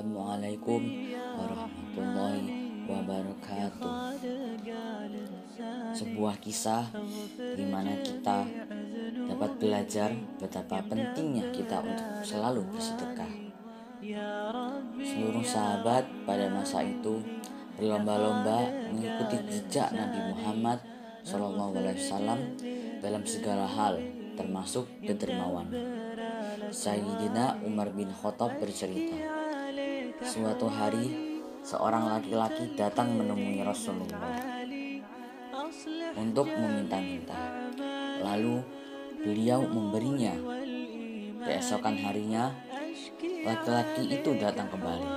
Assalamualaikum warahmatullahi wabarakatuh. Sebuah kisah di mana kita dapat belajar betapa pentingnya kita untuk selalu bersedekah. Seluruh sahabat pada masa itu berlomba-lomba mengikuti jejak Nabi Muhammad SAW dalam segala hal, termasuk kedermawan. Sayyidina Umar bin Khattab bercerita, suatu hari seorang laki-laki datang menemui Rasulullah untuk meminta-minta. Lalu beliau memberinya. Keesokan harinya, laki-laki itu datang kembali.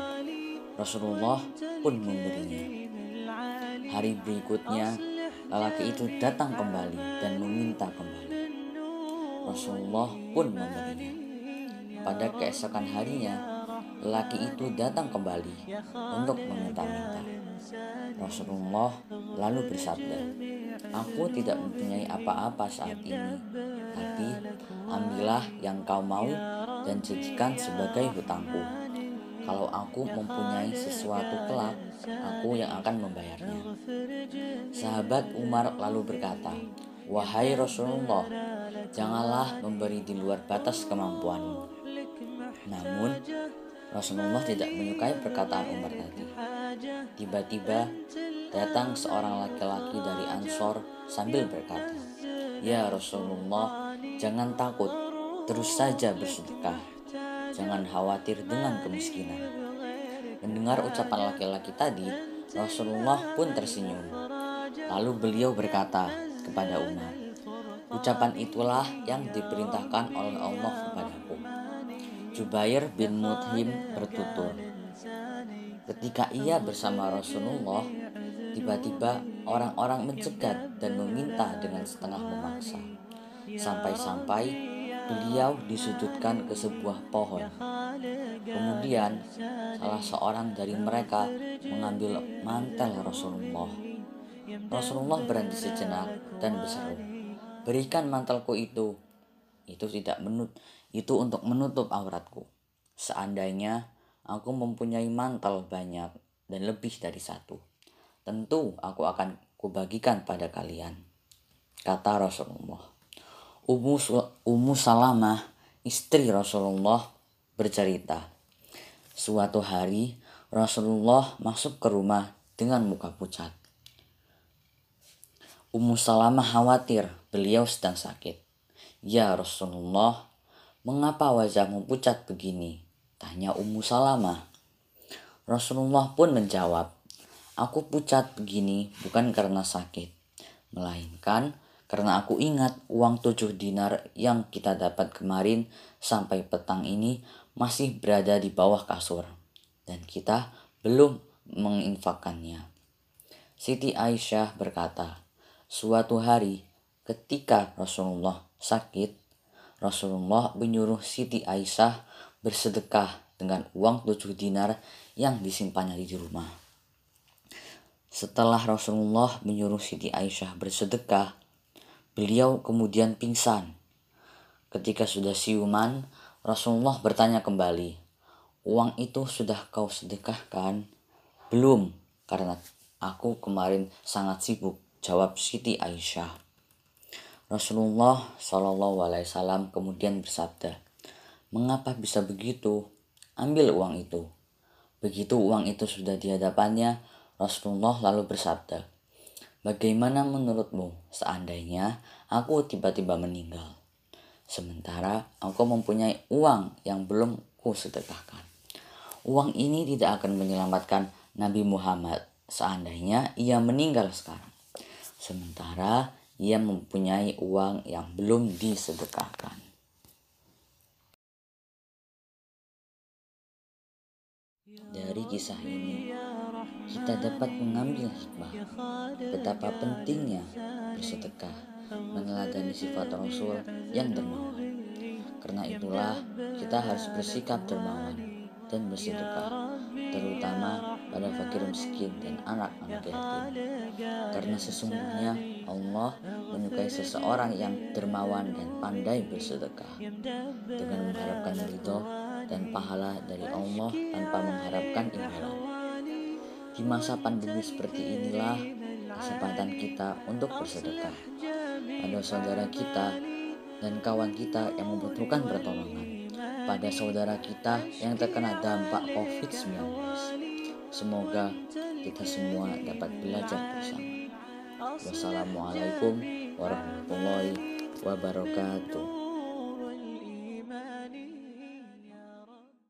Rasulullah pun memberinya. Hari berikutnya, lelaki itu datang kembali dan meminta kembali. Rasulullah pun memberinya. Pada keesokan harinya, lelaki itu datang kembali untuk meminta-minta. Rasulullah lalu bersabda, Aku tidak mempunyai apa-apa saat ini, tapi ambillah yang kau mau dan jadikan sebagai hutangku. Kalau aku mempunyai sesuatu kelak, aku yang akan membayarnya. Sahabat Umar lalu berkata, Wahai Rasulullah, janganlah memberi di luar batas kemampuanmu. Namun, Rasulullah tidak menyukai perkataan Umar tadi. Tiba-tiba datang seorang laki-laki dari Ansor sambil berkata, Ya Rasulullah, jangan takut, terus saja bersedekah. Jangan khawatir dengan kemiskinan. Mendengar ucapan laki-laki tadi, Rasulullah pun tersenyum. Lalu beliau berkata kepada Umar, Ucapan itulah yang diperintahkan oleh Allah. Jubair bin Mut'im bertutur. Ketika ia bersama Rasulullah, tiba-tiba orang-orang mencegat dan meminta dengan setengah memaksa. Sampai-sampai beliau disudutkan ke sebuah pohon. Kemudian salah seorang dari mereka mengambil mantel Rasulullah. Rasulullah berhenti sejenak dan berseru, "Berikan mantelku itu." Itu tidak menut itu untuk menutup auratku. Seandainya aku mempunyai mantel banyak dan lebih dari satu, tentu aku akan kubagikan pada kalian. Kata Rasulullah. Ummu, Ummu Salamah, istri Rasulullah, bercerita. Suatu hari Rasulullah masuk ke rumah dengan muka pucat. Ummu Salamah khawatir beliau sedang sakit. Ya Rasulullah, Mengapa wajahmu pucat begini? Tanya Ummu Salamah. Rasulullah pun menjawab, Aku pucat begini bukan karena sakit, melainkan karena aku ingat uang tujuh dinar yang kita dapat kemarin sampai petang ini masih berada di bawah kasur dan kita belum menginfakkannya. Siti Aisyah berkata, suatu hari ketika Rasulullah sakit, Rasulullah menyuruh Siti Aisyah bersedekah dengan uang tujuh dinar yang disimpannya di rumah. Setelah Rasulullah menyuruh Siti Aisyah bersedekah, beliau kemudian pingsan. Ketika sudah siuman, Rasulullah bertanya kembali, "Uang itu sudah kau sedekahkan?" "Belum, karena aku kemarin sangat sibuk," jawab Siti Aisyah. Rasulullah Shallallahu Alaihi Wasallam kemudian bersabda, "Mengapa bisa begitu? Ambil uang itu." Begitu uang itu sudah di hadapannya, Rasulullah lalu bersabda, "Bagaimana menurutmu seandainya aku tiba-tiba meninggal, sementara aku mempunyai uang yang belum kusedekahkan? Uang ini tidak akan menyelamatkan Nabi Muhammad seandainya ia meninggal sekarang." Sementara ia mempunyai uang yang belum disedekahkan. Dari kisah ini, kita dapat mengambil hikmah betapa pentingnya bersedekah, meneladani sifat Rasul yang dermawan. Karena itulah kita harus bersikap dermawan dan bersedekah, terutama pada fakir miskin dan anak-anak yatim. Karena sesungguhnya Allah menyukai seseorang yang dermawan dan pandai bersedekah dengan mengharapkan ridho dan pahala dari Allah tanpa mengharapkan imbalan. Di masa pandemi seperti inilah kesempatan kita untuk bersedekah pada saudara kita dan kawan kita yang membutuhkan pertolongan, pada saudara kita yang terkena dampak COVID-19. Semoga kita semua dapat belajar bersama. Wassalamualaikum warahmatullahi wabarakatuh.